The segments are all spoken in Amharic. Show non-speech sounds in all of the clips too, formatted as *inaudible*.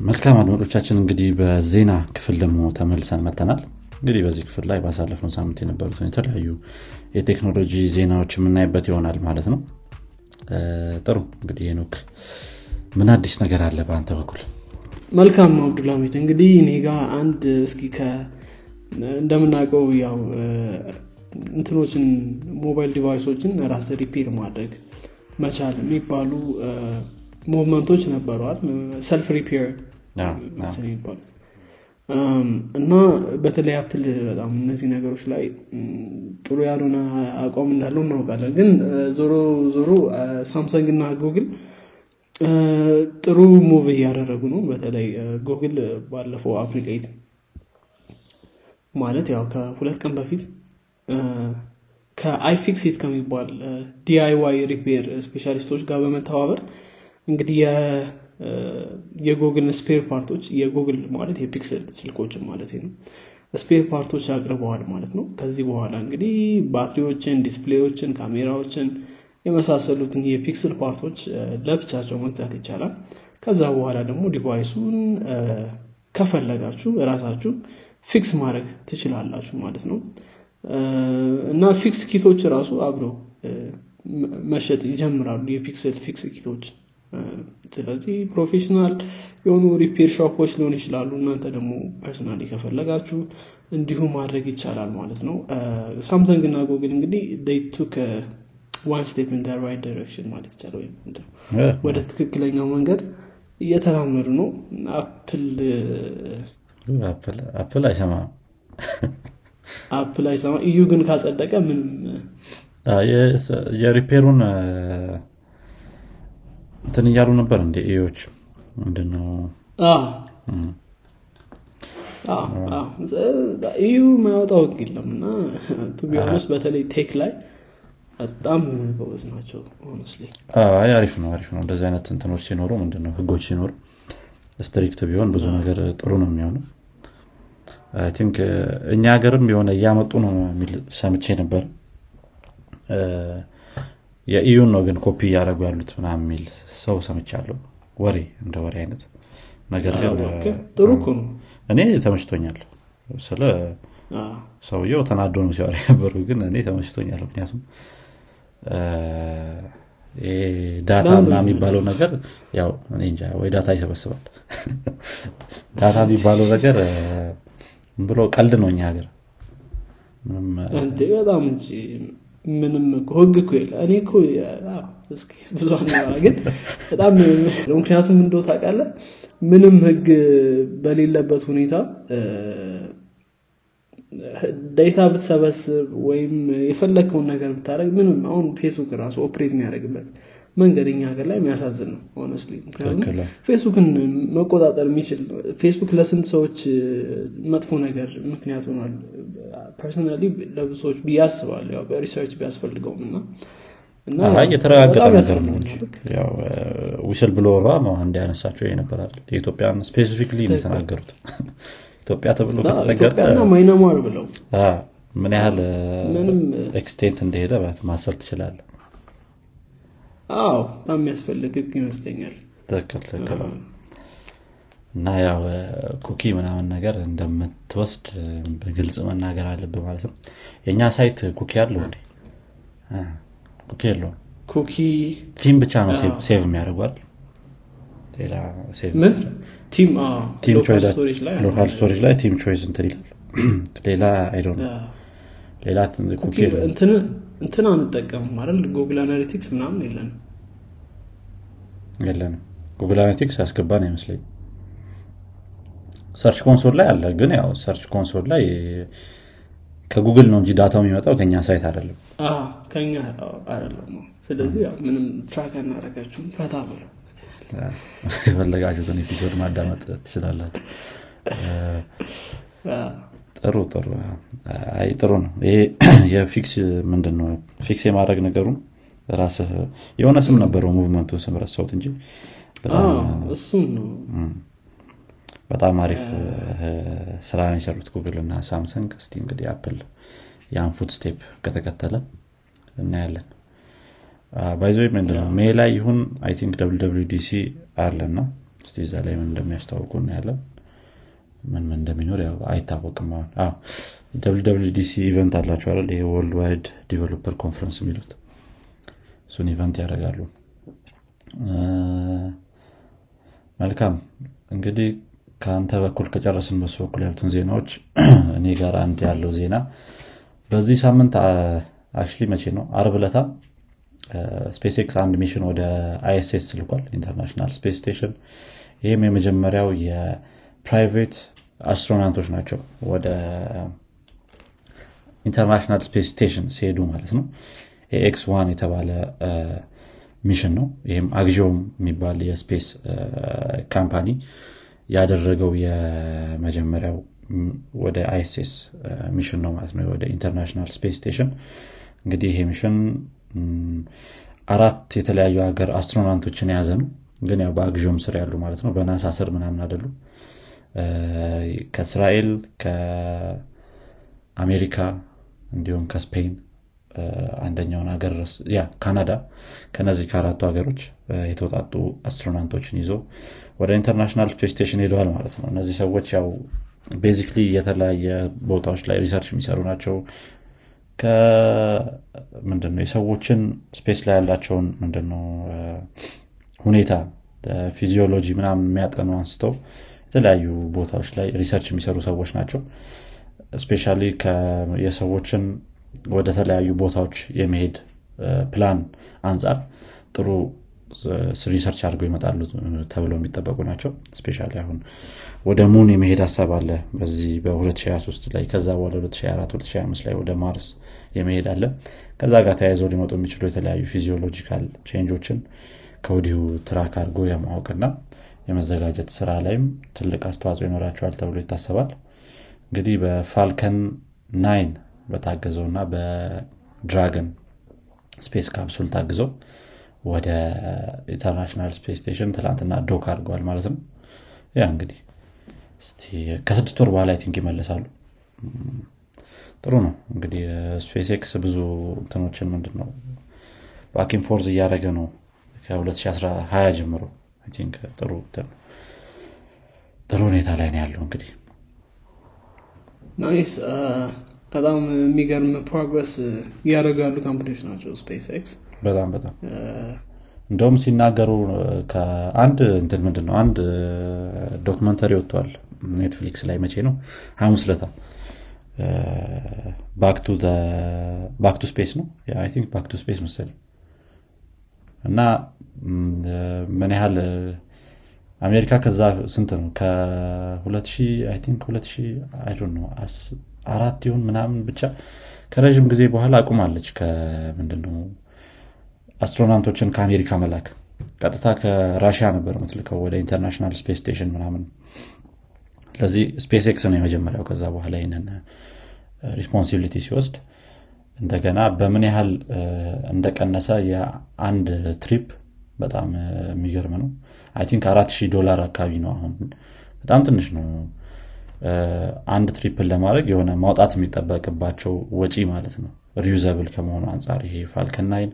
መልካም አድማጮቻችን እንግዲህ በዜና ክፍል ደግሞ ተመልሰን መጥተናል እንግዲህ በዚህ ክፍል ላይ ባሳለፍነው ሳምንት የነበሩትን የተለያዩ የቴክኖሎጂ ዜናዎች የምናይበት ይሆናል ማለት ነው። ጥሩ። እንግዲህ ኖክ ምን አዲስ ነገር አለ በአንተ በኩል? መልካም አብዱልሚት እንግዲህ እኔ ጋር አንድ እስኪ እንደምናውቀው ያው እንትኖችን ሞባይል device ኦችን ራስ repair ማድረግ መቻል የሚባሉ movement ኦች ነበሩ self repair የሚባሉት እና በተለይ አፕል በጣም እነዚህ ነገሮች ላይ ጥሩ ያልሆነ አቋም እንዳለው እናውቃለን። ግን ዞሮ ዞሮ ሳምሰንግ እና ጉግል ጥሩ move እያደረጉ ነው። በተለይ ጉግል ባለፈው አፕሪል ማለት ያው ከሁለት ቀን በፊት ከ iFixit ከሚባል DIY repair specialist ኦች ጋር በመተባበር እንግዲህ የጉግል spare part ኦች የጉግል ማለት የፒክስል ስልኮችን ማለት ነው። spare part ኦች አቅርበዋል ማለት ነው። ከዚህ በኋላ እንግዲህ ባትሪዎችን display ዎችን ካሜራዎችን የመሳሰሉትን የፒክስል part ኦች ለብቻቸው መግዛት ይቻላል። ከዛ በኋላ ደግሞ device ኡን ከፈለጋችሁ ራሳችሁ fix ማድረግ ትችላላችሁ ማለት ነው። እና fix kit ኦች ራሱ አብረው መሸጥ ይጀምራሉ። የ Pixel fix kit ኦች ስለዚህ professional የሆኑ repair shop ኦች ሊሆን ይችላሉ። እናንተ ደግሞ personally ከፈለጋችሁ እንዲሁ ማድረግ ይቻላል ማለት ነው። ሳምሰንግ እና ጉግል እንግዲህ took one step in right direction ማለት ይቻላል። ወይም ወደ ትክክለኛው መንገድ እየተራመዱ ነው። አፕል አፕል አይሰማም። አፕል አይሰማ EU ግን ካጸደቀ ምንም የ repair ኡን እንትን እያሉ ነበር እንደ EU ዎች? ምንድነው? EU ማያወጣው ህግ የለም እና to be honest በተለይ tech ላይ በጣም ጎበዝ ናቸው አሪፍ ነው አሪፍ ነው። እንደዚህ አይነት እንትኖች ሲኖሩ ምንድነው ህጎች ሲኖሩ strict ቢሆን ብዙ ነገር ጥሩ ነው የሚሆነው። I think እኛ ሀገርም የሆነ እያመጡ ነው የሚል ሰምቼ ነበር የ EU ን ነው ግን ኮፒ እያደረጉ ያሉት ምናምን የሚል ሰው ሰምቻለሁ። ወሬ እንደ ወሬ አይነት። ነገር ግን ጥሩ እኔ ተመችቶኛል። ስለ ሰውየው ተናዶ ነው ሲያወራ የነበሩ ግን እኔ ተመችቶኛል። ምክንያቱም data ምና የሚባለው ነገር ያው እኔ እንጃ ወይ data ይሰበስባል። *laughs* data የሚባለው ነገር ብሎ ቀልድ ነው እኛ ሀገር። በጣም እንጂ ምንም ህግ እኮ የለ እኔ እኮ ብዙ ግን በጣም ምክንያቱም እንደው ታውቃለህ ምንም ህግ በሌለበት ሁኔታ data ብትሰበስብ ወይም የፈለግከውን ነገር ብታደረግ ምንም አሁን ፌስቡክ ራሱ operate የሚያደርግበት መንገድ እኛ ሀገር ላይ የሚያሳዝን ነው honestly ምክንያቱም ፌስቡክን መቆጣጠር የሚችል ፌስቡክ ለስንት ሰዎች መጥፎ ነገር ምክንያት ሆኗል? personally ለብዙ ሰዎች ብዬ አስባለሁ። ያው በ research ቢያስፈልገውም እና የተረጋገጠ ነገር ነው እንጂ whistleblower አንድ ያነሳቸው ይነበራል የኢትዮጵያን specifically የተናገሩት። ኢትዮጵያ ተብሎ ከተነገረ ማይነማር ብለው ምን ያህል extent እንደሄደ ማሰብ ትችላለ አዎ በጣም የሚያስፈልግ ህግ ይመስለኛል። ትክክል ትክክል። እና ያው cookie ምናምን ነገር እንደምትወስድ በግልጽ መናገር አለብህ ማለት ነው። የእኛ site cookie አለው እንዴ? cookie የለውም። cookie theme ብቻ ነው save የሚያደርጓል ሌላ local storage ላይ theme choice እንትን ይላል። *clears throat* ሌላ አይዶ ሌላ cookie እንትን አንጠቀምም አይደል? Google Analytics ምናምን የለንም። የለንም። Google Analytics ያስገባን አይመስለኝ Search Console ላይ አለ ግን ያው Search Console ላይ ከጉግል ነው እንጂ data ው የሚመጣው ከኛ site አይደለም። ከኛ አይደለም። ስለዚህ ምንም track አናረጋችሁም ፈታ ብለው የፈለጋችሁትን episode ማዳመጥ ትችላላችሁ ጥሩ ጥሩ። አይ ጥሩ ነው። ይሄ *clears throat* የ fix ምንድን ነው fix የማድረግ ነገሩን ራስህ የሆነ ስም ነበረው movement ኡ ስም ረሳሁት እንጂ ነው። በጣም አሪፍ ስራ የሰሩት ጉግል እና ሳምሰንግ። እስቲ እንግዲህ አፕል ያን footstep ከተከተለ እናያለን። by the ምንድነው? May ላይ ይሁን I think DC አለና እስቲ እዛ ላይ ምን እንደሚያስታውቁ እናያለን ምን ምን እንደሚኖር ያው አይታወቅም አሁን። DC event አላቸው አይደል? ይሄ Worldwide Developer Conference የሚሉት እሱን event ያደርጋሉ። መልካም። እንግዲህ ከአንተ በኩል ከጨረስን በሱ በኩል ያሉትን ዜናዎች *clears throat* እኔ ጋር አንድ ያለው ዜና በዚህ ሳምንት actually መቼ ነው? አርብ ለታ SpaceX አንድ mission ወደ ISS ልኳል International Space Station። ይህም የመጀመሪያው የ private astronaut ኦች ናቸው ወደ International Space Station ሲሄዱ ማለት ነው። Ax One የተባለ mission ነው። ይህም Axiom የሚባል የ space company ያደረገው የመጀመሪያው ወደ ISS mission ነው ማለት ነው። ወደ International Space Station እንግዲህ ይሄ mission አራት የተለያዩ ሀገር astronaut ኦችን የያዘ ነው። ግን ያው በ Axiom ስር ያሉ ማለት ነው። በናሳ ስር ምናምን አይደሉም ከእስራኤል ከአሜሪካ እንዲሁም ከስፔን አንደኛውን ሀገር ያ ካናዳ ከነዚህ ከአራቱ ሀገሮች የተውጣጡ astronaut ኦችን ይዞ ወደ International Space Station ሄደዋል ማለት ነው። እነዚህ ሰዎች ያው basically የተለያየ ቦታዎች ላይ research የሚሰሩ ናቸው። ምንድነው የሰዎችን space ላይ ያላቸውን ምንድነው ሁኔታ physiology ምናምን የሚያጠኑ አንስተው የተለያዩ ቦታዎች ላይ research የሚሰሩ ሰዎች ናቸው። especially የሰዎችን ወደ ተለያዩ ቦታዎች የመሄድ ፕላን አንጻር ጥሩ research አድርገው ይመጣሉ ተብለው የሚጠበቁ ናቸው። especially አሁን ወደ moon የመሄድ ሀሳብ አለ በዚህ በ2023 ላይ ከዛ በኋላ 2024 2025 ላይ ወደ ማርስ የመሄድ አለ። ከዛ ጋር ተያይዘው ሊመጡ የሚችሉ የተለያዩ physiological change ኦችን ከወዲሁ track አድርጎ የማወቅና የመዘጋጀት ስራ ላይም ትልቅ አስተዋጽኦ ይኖራቸዋል ተብሎ ይታሰባል። እንግዲህ በ Falcon Nine በታገዘው እና በ Dragon space capsule ታግዘው ወደ International Space Station ትላንትና dock አድርገዋል ማለት ነው። yeah እንግዲህ ከስድስት ወር በኋላ think ይመለሳሉ። ጥሩ ነው። እንግዲህ SpaceX ብዙ እንትኖችን ምንድን ነው back and forth እያደረገ ነው ከ2020 ጀምሮ think ጥሩ ጥሩ ሁኔታ ላይ ነው ያለው እንግዲህ። nice በጣም የሚገርም progress እያደረጉ ያሉ company ዎች ናቸው SpaceX በጣም። በጣም እንደውም ሲናገሩ ከአንድ እንትን ምንድን ነው አንድ documentary ወጥቷል Netflix ላይ መቼ ነው? ሐሙስ ለታ። Back to Space ነው? think Back to Space መሰለኝ። እና ምን ያህል አሜሪካ ከዛ ስንት ነው? ከ2000 ነው አራት ይሁን ምናምን ብቻ ከረዥም ጊዜ በኋላ አቁማለች ከምንድነው? astronaut ኦችን ከአሜሪካ መላክ። ቀጥታ ከራሽያ ነበር የምትልከው ወደ International Space Station ምናምን። ስለዚህ SpaceX ነው የመጀመሪያው። ከዛ በኋላ ይህንን responsibility ሲወስድ እንደገና በምን ያህል እንደቀነሰ የአንድ trip በጣም የሚገርም ነው። I think አራት ሺህ ዶላር አካባቢ ነው አሁን። በጣም ትንሽ ነው። አንድ trip ለማድረግ የሆነ ማውጣት የሚጠበቅባቸው ወጪ ማለት ነው። reusable ከመሆኑ አንጻር ይሄ Falcon Nine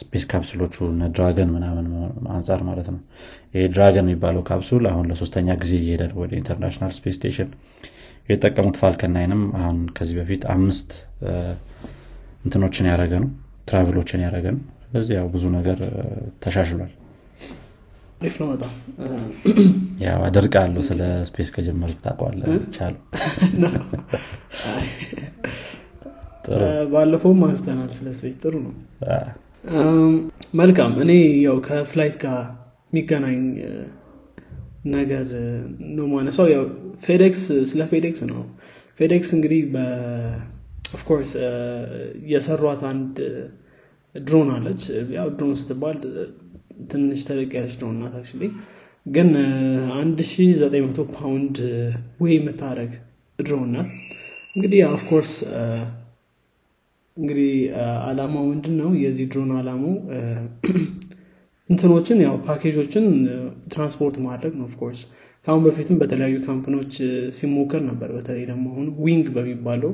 space capsule ኦቹ Dragon ምናምን አንጻር ማለት ነው። ይሄ Dragon የሚባለው ካፕሱል አሁን ለሶስተኛ ጊዜ እየሄደ ወደ International Space Station። የተጠቀሙት Falcon Nine ም አሁን ከዚህ በፊት አምስት እንትኖችን ያደረገ ነው travel ኦችን ያደረገ ነው ስለዚህ ያው ብዙ ነገር ተሻሽሏል። አሪፍ ነው በጣም። ያው አደርቃለሁ ስለ space ከጀመርክ ታውቃላችሁ። ባለፈውም አንስተናል ስለ space። ጥሩ ነው። መልካም። እኔ ያው ከ flight ጋር የሚገናኝ ነገር ነው ማነሳው ያው FedEx ስለ FedEx ነው። FedEx እንግዲህ of course የሰሯት አንድ ድሮን አለች። ያው ድሮን ስትባል ትንሽ ተለቅ ያለች ድሮን ናት actually ግን 1900 pound weigh የምታደርግ drone ናት። እንግዲህ of course እንግዲህ አላማው ምንድን ነው የዚህ ድሮን አላማው እንትኖችን ያው package ኦችን transport ማድረግ ነው of course ከአሁን በፊትም በተለያዩ company ኦች ሲሞከር ነበር። በተለይ ደግሞ አሁን Wing በሚባለው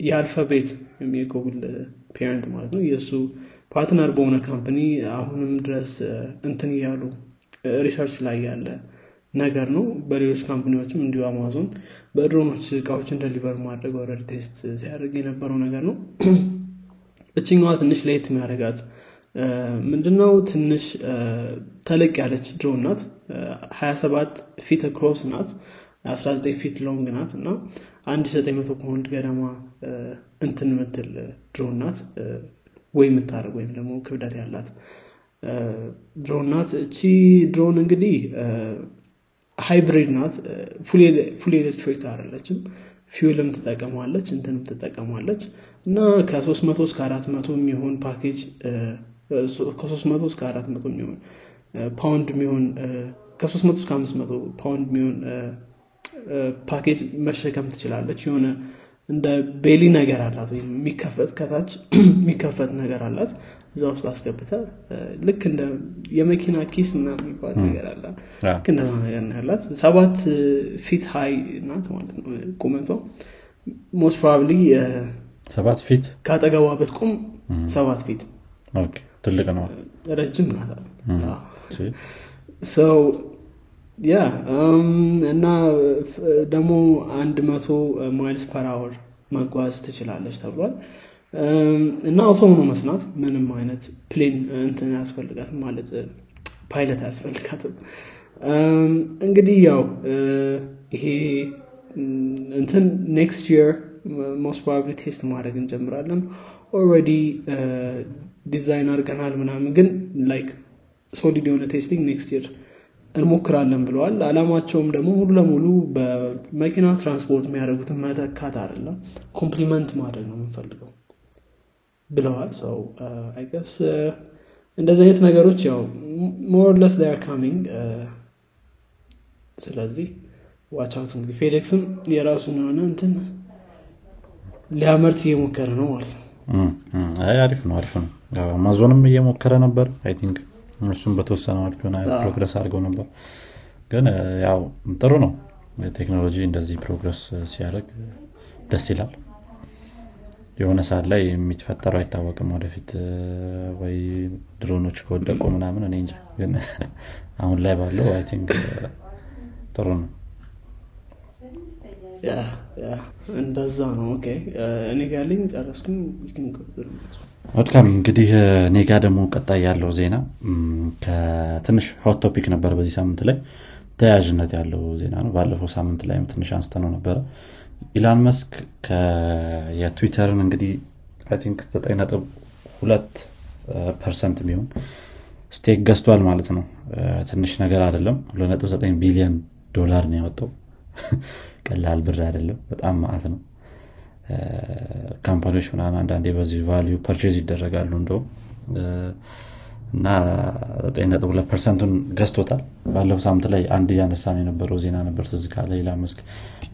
የ Alphabet የ Google parent ማለት ነው። የእሱ partner በሆነ company አሁንም ድረስ እንትን እያሉ research ላይ ያለ ነገር ነው። በሌሎች company ዎችም እንዲሁ አማዞን በድሮኖች እቃዎችን deliver ማድረግ ወረድ test ሲያደርግ የነበረው ነገር ነው። *clears throat* እችኛዋ ትንሽ ለየት የሚያደርጋት ምንድነው? ትንሽ ተለቅ ያለች ድሮን ናት። 27 feet across ናት። 19 feet long ናት። እና 1900 ፓውንድ ገደማ እንትን ምትል ድሮን ናት። weigh የምታደርግ ወይም ደግሞ ክብደት ያላት ድሮን እቺ ድሮን እንግዲህ hybrid ናት። full electric አይደለችም። fuel ም ትጠቀማለች እንትንም ትጠቀማለች እና ከ300 እስከ 400 የሚሆን ፓኬጅ ከ300 እስከ 400 የሚሆን ፓውንድ የሚሆን ከ300 እስከ 500 ፓውንድ የሚሆን ፓኬጅ መሸከም ትችላለች። የሆነ እንደ belly ነገር አላት ወይም የሚከፈት ከታች *clears throat* የሚከፈት ነገር አላት። እዛ ውስጥ አስገብተ ልክ እንደ የመኪና ኪስ እና የሚባል ነገር አለ ልክ እንደዛ ነገር ነው ያላት። ሰባት feet high ናት ማለት ነው ቁመቷ። most probably ሰባት feet? ከአጠገቧ ብትቁም ሰባት feet። ትልቅ ነው። ረጅም ናት ሰው yeah እና ደግሞ አንድ መቶ miles per hour መጓዝ ትችላለች ተብሏል. እና autonomous ናት። ምንም አይነት plane እንትን አያስፈልጋትም ማለት ፓይለት አያስፈልጋትም። እንግዲህ ያው ይሄ እንትን next year most probably test ማድረግ እንጀምራለን። already design አድርገናል ምናምን ግን like solid የሆነ testing next year እንሞክራለን ብለዋል። አላማቸውም ደግሞ ሙሉ ለሙሉ በመኪና ትራንስፖርት የሚያደርጉትን መተካት አይደለም complement ማድረግ ነው የምንፈልገው ብለዋል። so I guess እንደዚህ አይነት ነገሮች ያው more or less are coming ስለዚህ ዋቻውት እንግዲህ FedEx ም የራሱን የሆነ እንትን ሊያመርት እየሞከረ ነው ማለት ነው። አሪፍ ነው አሪፍ ነው። አማዞንም እየሞከረ ነበር I think እሱም በተወሰነ መልክ ሆነ progress አድርገው ነበር። ግን ያው ጥሩ ነው። ቴክኖሎጂ እንደዚህ progress ሲያደርግ ደስ ይላል። የሆነ ሰዓት ላይ የሚፈጠረው አይታወቅም ወደፊት። ወይ ድሮኖች ከወደቁ ምናምን እኔ እንጃ። ግን *laughs* አሁን ላይ ባለው I think ጥሩ ነው። እንደዛ ነው። Okay። እኔ ጋለኝ ጨረስኩኝ መልካም እንግዲህ እኔ ጋ ደግሞ ቀጣይ ያለው ዜና ትንሽ hot topic ነበር በዚህ ሳምንት ላይ። ተያያዥነት ያለው ዜና ነው። ባለፈው ሳምንት ላይም ትንሽ አንስተነው ነበረ። ኢላን መስክ የትዊተርን እንግዲህ think 9.2 percent የሚሆን stake ገዝቷል ማለት ነው። ትንሽ ነገር አይደለም። 2.9 ቢሊዮን ዶላር ነው ያወጣው። *laughs* ቀላል ብር አይደለም። በጣም ማአት ነው company ዎች ምናምን አንዳንዴ በዚህ value purchase ይደረጋሉ እንደውም። እና 9.2 percent ኡን ገዝቶታል። ባለፈው ሳምንት ላይ አንድ እያነሳን የነበረው ዜና ነበር ትዝ ካለ ኢላን መስክ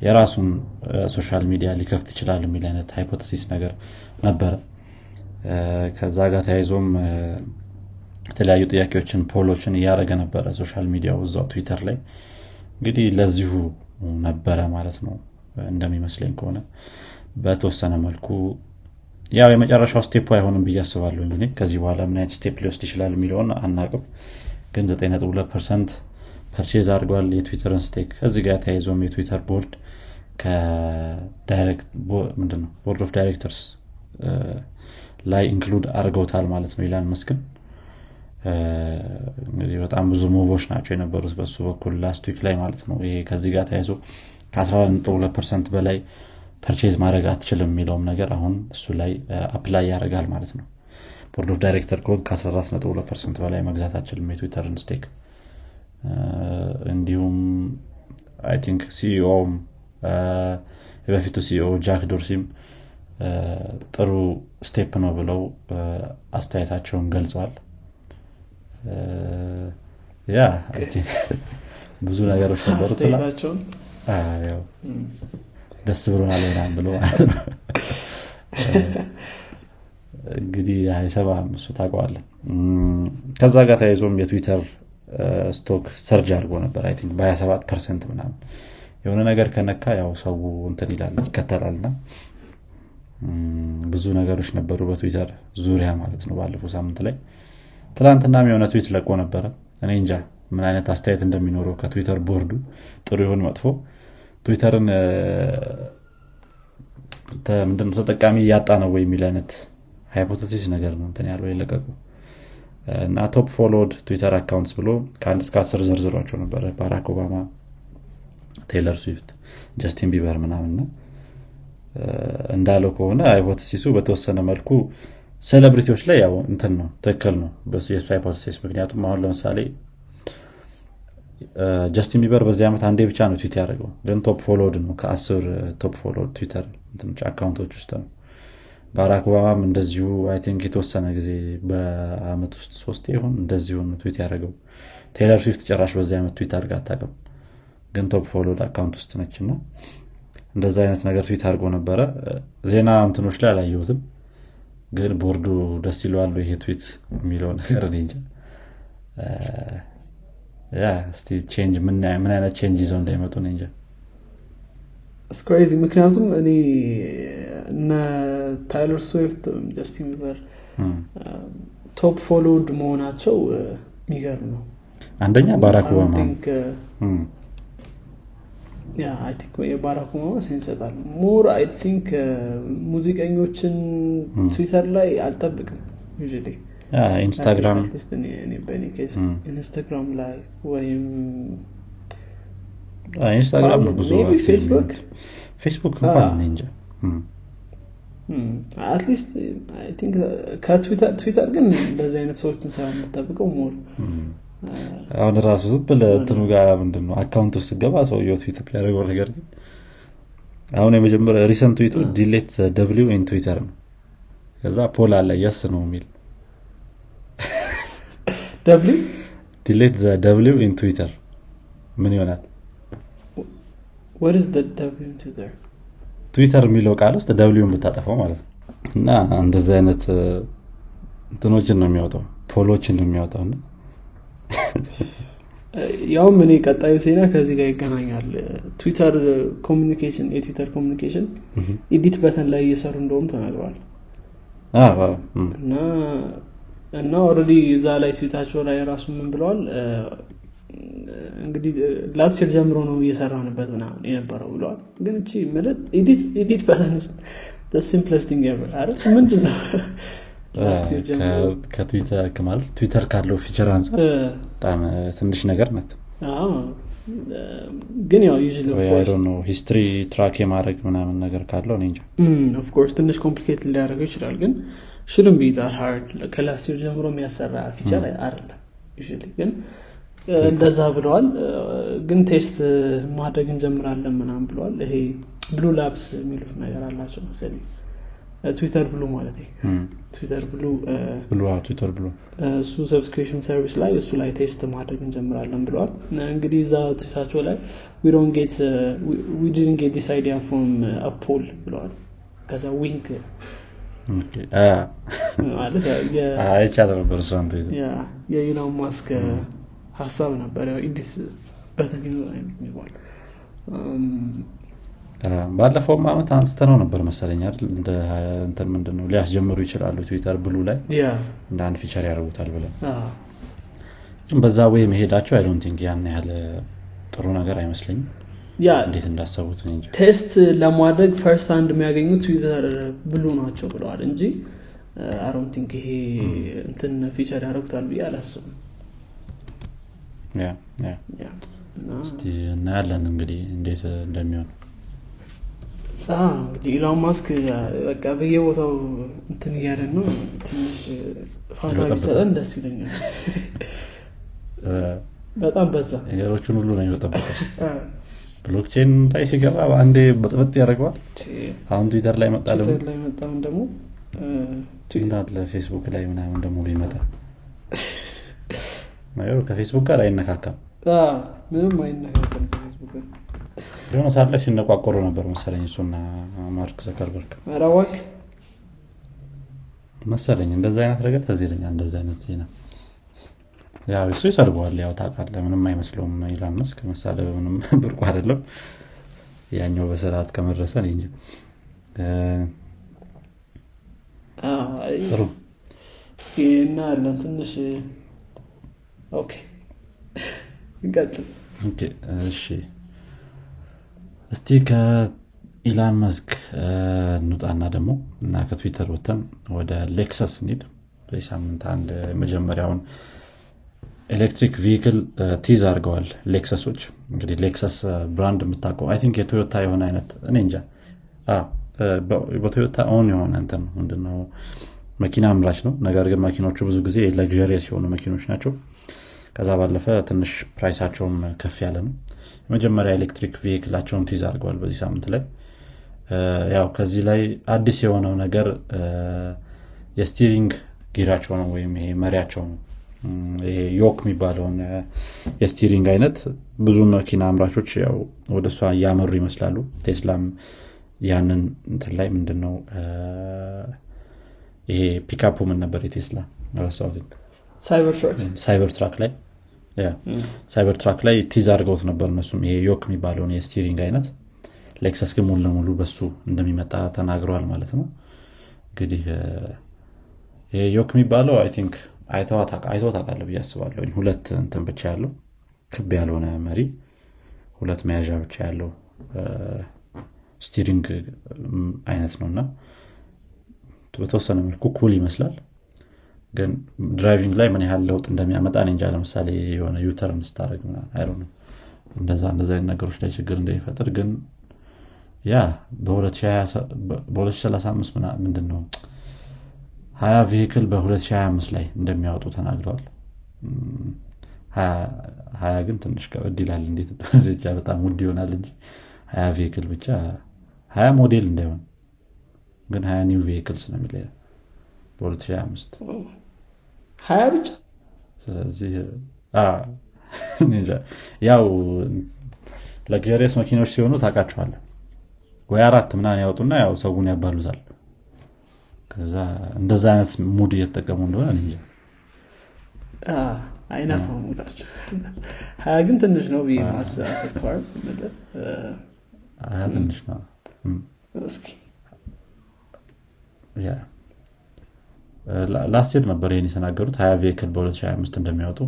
የራሱን social media ሊከፍት ይችላል የሚል አይነት hypothesis ነገር ነበረ። ከዛ ጋር ተያይዞም የተለያዩ ጥያቄዎችን poll ኦችን እያደረገ ነበረ social media ው እዛው ትዊተር ላይ። እንግዲህ ለዚሁ ነበረ ማለት ነው እንደሚመስለኝ ከሆነ በተወሰነ መልኩ ያው የመጨረሻው step አይሆንም ብዬ አስባለሁ። እንግዲህ ከዚህ በኋላ ምን አይነት step ሊወስድ ይችላል የሚለውን አናቅም። ግን 9.2 percent purchase አድርጓል የትዊተርን stake። ከዚህ ጋር ተያይዞም የትዊተር ቦርድ ምንድነው board of directors ላይ include አድርገውታል ማለት ነው ኢላን መስክን። እንግዲህ በጣም ብዙ move ኦች ናቸው የነበሩት በሱ በኩል last week ላይ ማለት ነው። ይሄ ከዚህ ጋር ተያይዞ ከ12 percent በላይ purchase ማድረግ አትችልም የሚለውም ነገር አሁን እሱ ላይ apply ያደርጋል ማለት ነው። board of director ከሆን ከ14 percent በላይ መግዛት አትችልም የትዊተርን stake። እንዲሁም I think CEO ም የበፊቱ CEO ጃክ ዶርሲም ጥሩ step ነው ብለው አስተያየታቸውን ገልጸዋል። ያ *laughs* ብዙ ነገሮች ነበሩ ደስ ብሎናል ምናምን ብሎ ማለት ነው። *laughs* እንግዲህ አይሰባም እሱ ታውቀዋለን ከዛ ጋር ተያይዞም የትዊተር stock surge አድርጎ ነበር I think በ27 percent ምናምን። የሆነ ነገር ከነካ ያው ሰው እንትን ይላል ይከተላል እና ብዙ ነገሮች ነበሩ በትዊተር ዙሪያ ማለት ነው ባለፈው ሳምንት ላይ። ትላንትናም የሆነ ትዊት ለቆ ነበረ። እኔ እንጃ ምን አይነት አስተያየት እንደሚኖረው ከትዊተር ቦርዱ ጥሩ ይሁን መጥፎ ትዊተርን ምንድነው ተጠቃሚ እያጣ ነው ወይ የሚል አይነት hypothesis ነገር ነው እንትን ያለው የለቀቁ። እና top followed Twitter accounts ብሎ ከአንድ እስከ አስር ዘርዝሯቸው ነበረ። ባራክ ኦባማ ቴይለር ስዊፍት ጀስቲን ቢበር ምናምን እንዳለው ከሆነ hypothesis ኡ በተወሰነ መልኩ celebrity ዎች ላይ ያው እንትን ነው ትክክል ነው የሱ hypothesis ምክንያቱም አሁን ለምሳሌ ጀስቲን ቢበር በዚህ ዓመት አንዴ ብቻ ነው ትዊት ያደረገው። ግን top followed ነው። ከአስር top followed Twitter account ኦች ውስጥ ነው። ባራክ ኦባማም እንደዚሁ I think የተወሰነ ጊዜ በአመት ውስጥ ሶስቴ ይሁን እንደዚሁ ትዊት ያደረገው። ቴይለር ስዊፍት ጭራሽ በዚህ ዓመት ትዊት አድርጋ አታውቅም። ግን top followed account ውስጥ ነች እና እንደዛ አይነት ነገር ትዊት አድርጎ ነበረ። ዜና እንትኖች ላይ አላየሁትም። ግን ቦርዱ ደስ ይለዋል ይሄ ትዊት የሚለው ነገር? እኔ እንጃ እስቲ change ምን አይነት change ይዘው እንዳይመጡ ነው እንጃ It's crazy ምክንያቱም እኔ እነ ቴይለር ስዊፍት ጀስቲን ቢበር top followed መሆናቸው የሚገርም ነው። አንደኛ ባራክ ኦባማ የባራክ ኦባማ more I think ሙዚቀኞችን ትዊተር ላይ አልጠብቅም። you ኢንስታግራም ኢንስታግራም ላይ ወይም ኢንስታግራም ነው ብዙ ፌስቡክ? ፌስቡክ እንኳን እንጃ። At least ከትዊተር ግን እንደዚህ አይነት ሰዎችን ስራ የምጠብቀው more አሁን ራሱ ዝም ብለህ እንትኑ ጋር ምንድን ነው account ውስጥ ገባ ሰውየው ትዊት ያደረገው ነገር ግን አሁን የመጀመሪያ recent tweet ኡ delete W in Twitter ነው። ከዛ poll አለ yes ነው የሚል W delete the W in Twitter ምን ይሆናል? ትዊተር የሚለው ቃል ውስጥ W ን ብታጠፋው ማለት ነው። እና እንደዚህ አይነት እንትኖችን ነው የሚያወጣው poll ኦችን ነው የሚያወጣው። እና ያውም እኔ ቀጣዩ ዜና ከዚህ ጋር ይገናኛል። Twitter communication የ Twitter communication edit button ላይ እየሰሩ እንደሆነም ተናግረዋል። እና እና already እዛ ላይ ትዊታቸው ላይ ራሱ ምን ብለዋል? እንግዲህ last year ጀምሮ ነው እየሰራንበት ምናምን የነበረው ብለዋል። ግን እቺ ማለት edit button's simplest thing ever አይደል? ምንድን ነው ከትዊተር ማለት ትዊተር ካለው feature አንጻር በጣም ትንሽ ነገር ናት። ግን ያው ነው history track የማድረግ ምናምን ነገር ካለው እኔ እንጃ። Of course ትንሽ complicate ሊያደርገው ይችላል ግን shouldn't be that hard ከ last year ጀምሮ የሚያሰራ feature አይደለም ግን እንደዛ ብለዋል። ግን test ማድረግ እንጀምራለን ምናም ብለዋል። ይሄ Blue Labs የሚሉት ነገር አላቸው መሰለኝ። Twitter Blue ማለት Twitter Blue Twitter Blue እሱ subscription service ላይ እሱ ላይ test ማድረግ እንጀምራለን ብለዋል። እንግዲህ እዛ ትዊታቸው ላይ we didn't get we didn't get this idea from a poll ብለዋል። ከዛ wink ነበር የኢሎን ማስክ ሀሳብ ነበር edit የሚባል ባለፈውም አመት አንስተ ነው ነበር መሰለኝ አይደል እንትን ምንድን ሊያስጀምሩ ይችላሉ Twitter Blue ላይ እንደ አንድ feature ያደርጉታል ብለን ግን በዛ ወይ መሄዳቸው I don't think ያን ያህል ጥሩ ነገር አይመስለኝም ያ እንዴት እንዳሰቡት test ለማድረግ first hand የሚያገኙ ትዊተር Blue ናቸው ብለዋል እንጂ I don't think ይሄ እንትን feature ያደርጉታል ብዬ አላስብም። እስቲ እናያለን እንግዲህ እንዴት እንደሚሆን። እንግዲህ ኢሎን ማስክ በቃ በየቦታው እንትን እያለን ነው። ትንሽ ፋታ ቢሰጠን ደስ ይለኛል። በጣም በዛ። ነገሮችን ሁሉ ነው የበጠበጠው ብሎክቼን ላይ ሲገባ አንዴ በጥበጥ ያደርገዋል። አሁን ትዊተር ላይ መጣ ላይ መጣም ደግሞ እንዳለ ፌስቡክ ላይ ምናምን ደግሞ ቢመጣ ነገሩ ከፌስቡክ ጋር አይነካካም። ምንም አይነካከም ከፌስቡክ የሆነ ሰዓት ላይ ሲነቋቆሩ ነበር መሰለኝ እሱና ማርክ ዘከርበርግ። መሰለኝ እንደዛ አይነት ነገር ተዚ ይለኛል እንደዚ አይነት ዜና ያው እሱ ይሰድበዋል ያው ታውቃለህ ምንም አይመስለውም ኢላን ማስክ መሳደብ ምንም *laughs* ብርቁ አይደለም። ያኛው በስርዓት ከመድረስ እንጂ። ጥሩ። እስኪ እናያለን ትንሽ። okay እንቀጥል። እሺ። እስቲ ከኢላን ማስክ እንውጣና ደግሞ እና ከትዊተር ወተን ወደ Lexus እንሂድ። በዚህ ሳምንት አንድ መጀመሪያውን electric vehicle tease አድርገዋል Lexus ኦች። እንግዲህ Lexus brand የምታውቀው I think የ Toyota የሆነ አይነት እኔ እንጃ። በ Toyota own የሆነ እንትን ምንድነው? መኪና አምራች ነው። ነገር ግን መኪኖቹ ብዙ ጊዜ luxurious የሆኑ መኪኖች ናቸው። ከዛ ባለፈ ትንሽ price አቸውም ከፍ ያለ ነው። የመጀመሪያ electric vehicle አቸውን tease አድርገዋል በዚህ ሳምንት ላይ። ያው ከዚህ ላይ አዲስ የሆነው ነገር የ steering gear አቸው ነው ወይም ይሄ መሪያቸው ነው yoke የሚባለውን የ steering አይነት ብዙ መኪና አምራቾች ያው ወደ እሷ እያመሩ ይመስላሉ። ቴስላም ያንን እንትን ላይ ምንድነው ይሄ ፒካፑ ምን ነበር? የቴስላ ረሳሁት። Cybertruck? ላይ Cybertruck ላይ tease አድርገውት ነበር እነሱም። ይሄ yoke የሚባለውን የ steering አይነት Lexus ግን ሙሉ ለሙሉ በሱ እንደሚመጣ ተናግረዋል ማለት ነው። እንግዲህ ይሄ yoke የሚባለው I think አይቶ ታውቃለህ ብዬ አስባለሁ። ሁለት እንትን ብቻ ያለው ክብ ያልሆነ መሪ ሁለት መያዣ ብቻ ያለው steering አይነት ነው። እና በተወሰነ መልኩ cool ይመስላል። ግን driving ላይ ምን ያህል ለውጥ እንደሚያመጣ እንጃ። ለምሳሌ የሆነ U-turn ስታደርግ እንደዛ እንደዛ አይነት ነገሮች ላይ ችግር እንደሚፈጥር ግን ያ በ2035 ምንድን ነው ሀያ ቬሂክል በ2025 ላይ እንደሚያወጡ ተናግረዋል። ሀያ ግን ትንሽ ከበድ ይላል። እንዴት ደረጃ በጣም ውድ ይሆናል እንጂ ሀያ ቬሂክል ብቻ ሀያ ሞዴል እንዳይሆን ግን ሀያ ኒው ቬሂክልስ ነው የሚለ በ2025 ሀያ ብቻ? ስለዚህ ያው ለግሪየስ መኪኖች ሲሆኑ ታውቃቸዋለ ወይ አራት ምናን ያወጡና ያው ሰውን ያባሉታል ከዛ እንደዛ አይነት ሙድ እየተጠቀሙ እንደሆነ እንጃ። አይናፋ ሙዳቸው ሀያ ግን ትንሽ ነው ብዬ ሀያ ትንሽ ነው። እስኪ last year ነበር ይህን የተናገሩት? ሀያ vehicle በ2025 እንደሚያወጡ።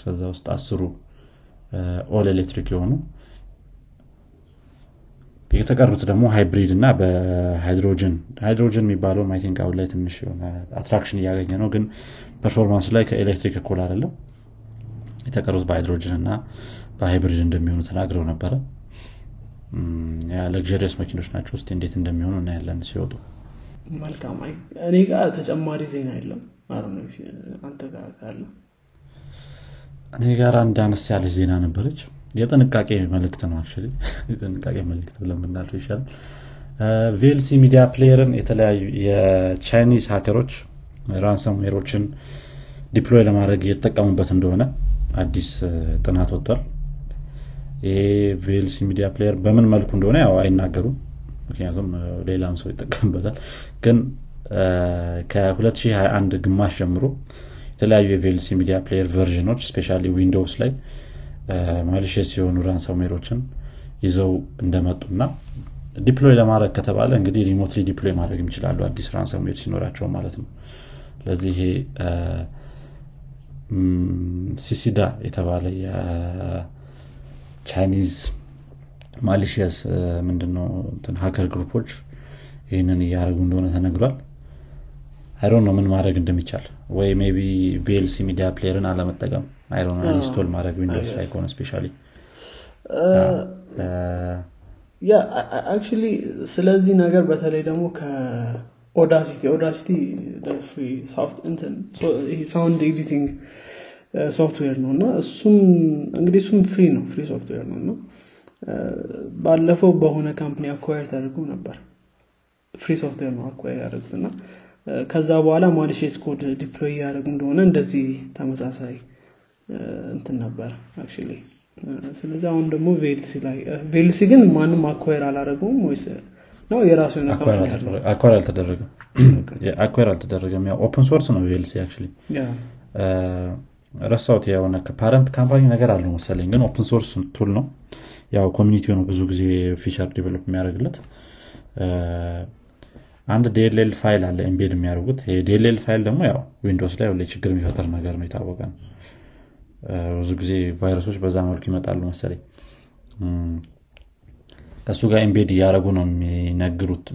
ከዛ ውስጥ አስሩ all electric የሆኑ የተቀሩት ደግሞ hybrid እና በሃይድሮጅን። ሃይድሮጅን የሚባለው I think አሁን ላይ ትንሽ የሆነ attraction እያገኘ ነው ግን performance ላይ ከኤሌክትሪክ እኩል አይደለም። የተቀሩት በሃይድሮጅን እና በ hybrid እንደሚሆኑ ተናግረው ነበረ። luxurious መኪኖች ናቸው። ውስጥ እንዴት እንደሚሆኑ እናያለን ሲወጡ። መልካም እኔ ጋር ተጨማሪ ዜና የለም። አንተ ጋር ካለ እኔ ጋር አንድ አነስ ያለች ዜና ነበረች የጥንቃቄ መልእክት ነው የጥንቃቄ መልእክት ብለን ብናለው ይሻል VLC media player ን የተለያዩ የ Chinese hacker ኦች ransomware ኦችን deploy ለማድረግ እየተጠቀሙበት እንደሆነ አዲስ ጥናት ወጥቷል። ይሄ VLC media player በምን መልኩ እንደሆነ ያው አይናገሩም። ምክንያቱም ሌላም ሰው ይጠቀምበታል። ግን ከ2021 ግማሽ ጀምሮ የተለያዩ የ VLC media player version ኦች especially Windows ላይ malicious የሆኑ ransomware ኦችን ይዘው እንደመጡና deploy ለማድረግ ከተባለ እንግዲህ remotely deploy ማድረግ ይችላሉ አዲስ ransomware ሲኖራቸው ማለት ነው። ለዚህ Cicada የተባለ የ Chinese malicious ምንድነው hacker group ኦች ይህንን እያደረጉ እንደሆነ ተነግሯል። አይሮን ነው ምን ማድረግ እንደሚቻል ወይ ቢ VLC media player ን አለመጠቀም or uninstall ማድረግ Windows ላይ ከሆነ especially actually ስለዚህ ነገር በተለይ ደግሞ ከ Audacity Audacity sound editing ሶፍትዌር ነው እና እሱም እንግዲህ እሱም free ነው free software ነው እና ባለፈው በሆነ company acquire ተደርገው ነበር free software ነው acquire ያደረጉት እና ከዛ በኋላ malicious code deploy እያደረጉ እንደሆነ እንደዚህ ተመሳሳይ እንትን ነበር actually ስለዚህ አሁን ደግሞ VLC ላይ VLC ግን ማንም acquire አላደረገውም ወይስ ነው? የራሱ የሆነ acquire አልተደረገም። acquire አልተደረገም። ያው open source ነው VLC actually ረሳውት የሆነ ከ parent company ነገር አለው መሰለኝ ግን open source tool ነው። ያው community ነው ብዙ ጊዜ feature develop የሚያደርግለት። አንድ DLL file አለ embed የሚያደርጉት። DLL file ደግሞ ያው Windows ላይ ሁሌ ችግር የሚፈጠር ነገር ነው የታወቀ ነው ብዙ ጊዜ ቫይረሶች በዛ መልኩ ይመጣሉ መሰለኝ። ከእሱ ጋር embed እያደረጉ ነው የሚነግሩት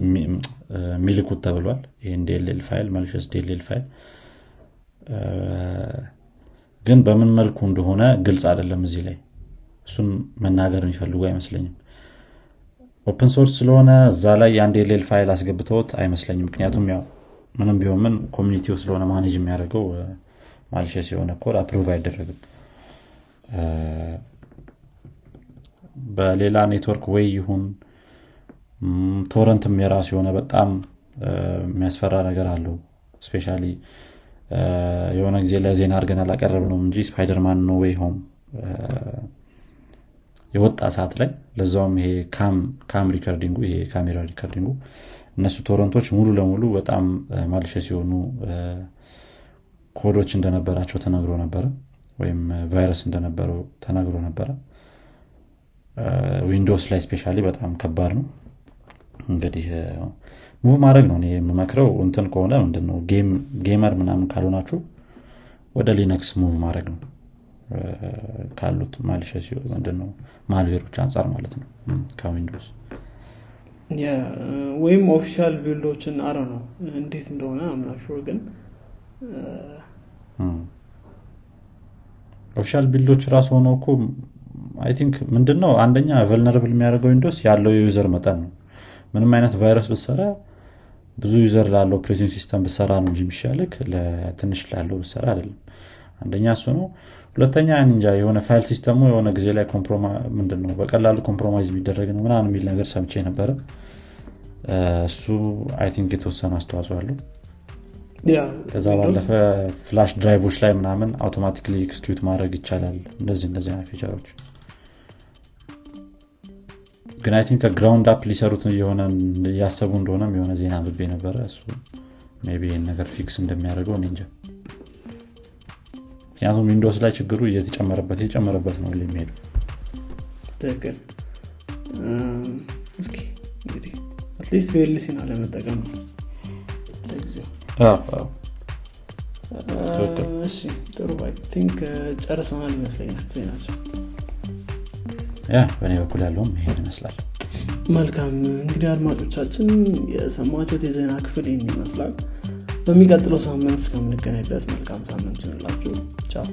የሚልኩት ተብሏል። ይህን DLL file malicious DLL file። ግን በምን መልኩ እንደሆነ ግልጽ አይደለም እዚህ ላይ። እሱን መናገር የሚፈልጉ አይመስለኝም። open source ስለሆነ እዛ ላይ የአንድ የ DLL file አስገብተውት አይመስለኝም። ምክንያቱም ያው ምንም ቢሆን ምን community ው ስለሆነ manage የሚያደርገው malicious የሆነ code approve አይደረግም በሌላ ኔትወርክ ወይ ይሁን torrent ም የራሱ የሆነ በጣም የሚያስፈራ ነገር አለው። especially የሆነ ጊዜ ላይ ዜና አድርገን አላቀረብን ነው እንጂ Spider-Man No Way Home የወጣ ሰዓት ላይ ለዛውም ይሄ cam recording ኡ ይሄ ካሜራ recording ኡ እነሱ torrent ኦች ሙሉ ለሙሉ በጣም malicious የሆኑ code ኦች እንደነበራቸው ተነግሮ ነበረ ወይም ቫይረስ እንደነበረው ተነግሮ ነበረ። Windows ላይ especially በጣም ከባድ ነው። እንግዲህ move ማድረግ ነው የምመክረው። እንትን ከሆነ ምንድነው gamer ምናምን ካልሆናችሁ ወደ Linux move ማድረግ ነው። ካሉት malicious ምንድነው malware ኦች አንጻር ማለት ነው። ከ Windows ወይም official build ኦችን አረ ነው እንዴት እንደሆነ አምናሹ ግን official build ኦች ራሱ ሆነው እኮ I think ምንድነው አንደኛ vulnerable የሚያደርገው Windows ያለው የ user መጠን ነው። ምንም አይነት ቫይረስ ብሰራ ብዙ user ላለው operating system ብሰራ ነው እንጂ የሚሻልህ ለትንሽ ላለው ብሰራ አይደለም። አንደኛ እሱ ነው። ሁለተኛ እንጃ የሆነ file system ኡ የሆነ ጊዜ ላይ ምንድን ነው በቀላሉ compromise የሚደረግ ነው ምናምን የሚል ነገር ሰምቼ ነበረ። እሱ I think የተወሰነ አስተዋጽኦ አለው ከዛ ባለፈ flash drive ኦች ላይ ምናምን automatically execute ማድረግ ይቻላል። እንደዚህ እንደዚህ አይነት feature ኦች። ግን I think ከ ground up ሊሰሩት የሆነ እያሰቡ እንደሆነም የሆነ ዜና አንብቤ ነበረ። እሱ maybe ይህን ነገር fix እንደሚያደርገው እኔ እንጃ። ምክንያቱም Windows ላይ ችግሩ እየተጨመረበት እየጨመረበት ነው የሚሄዱ ትክክል። እስኪ እንግዲህ at least VLC ን አለመጠቀም ነው ለጊዜው እሺ ጥሩ I think ጨርሰናል ይመስለኛል ዜናችን yeah በእኔ በኩል ያለውም ይሄን ይመስላል። መልካም እንግዲህ አድማጮቻችን የሰማችሁት የዜና ክፍል ይህን ይመስላል። በሚቀጥለው ሳምንት እስከምንገናኝ ድረስ መልካም ሳምንት ይሆንላችሁ ቻው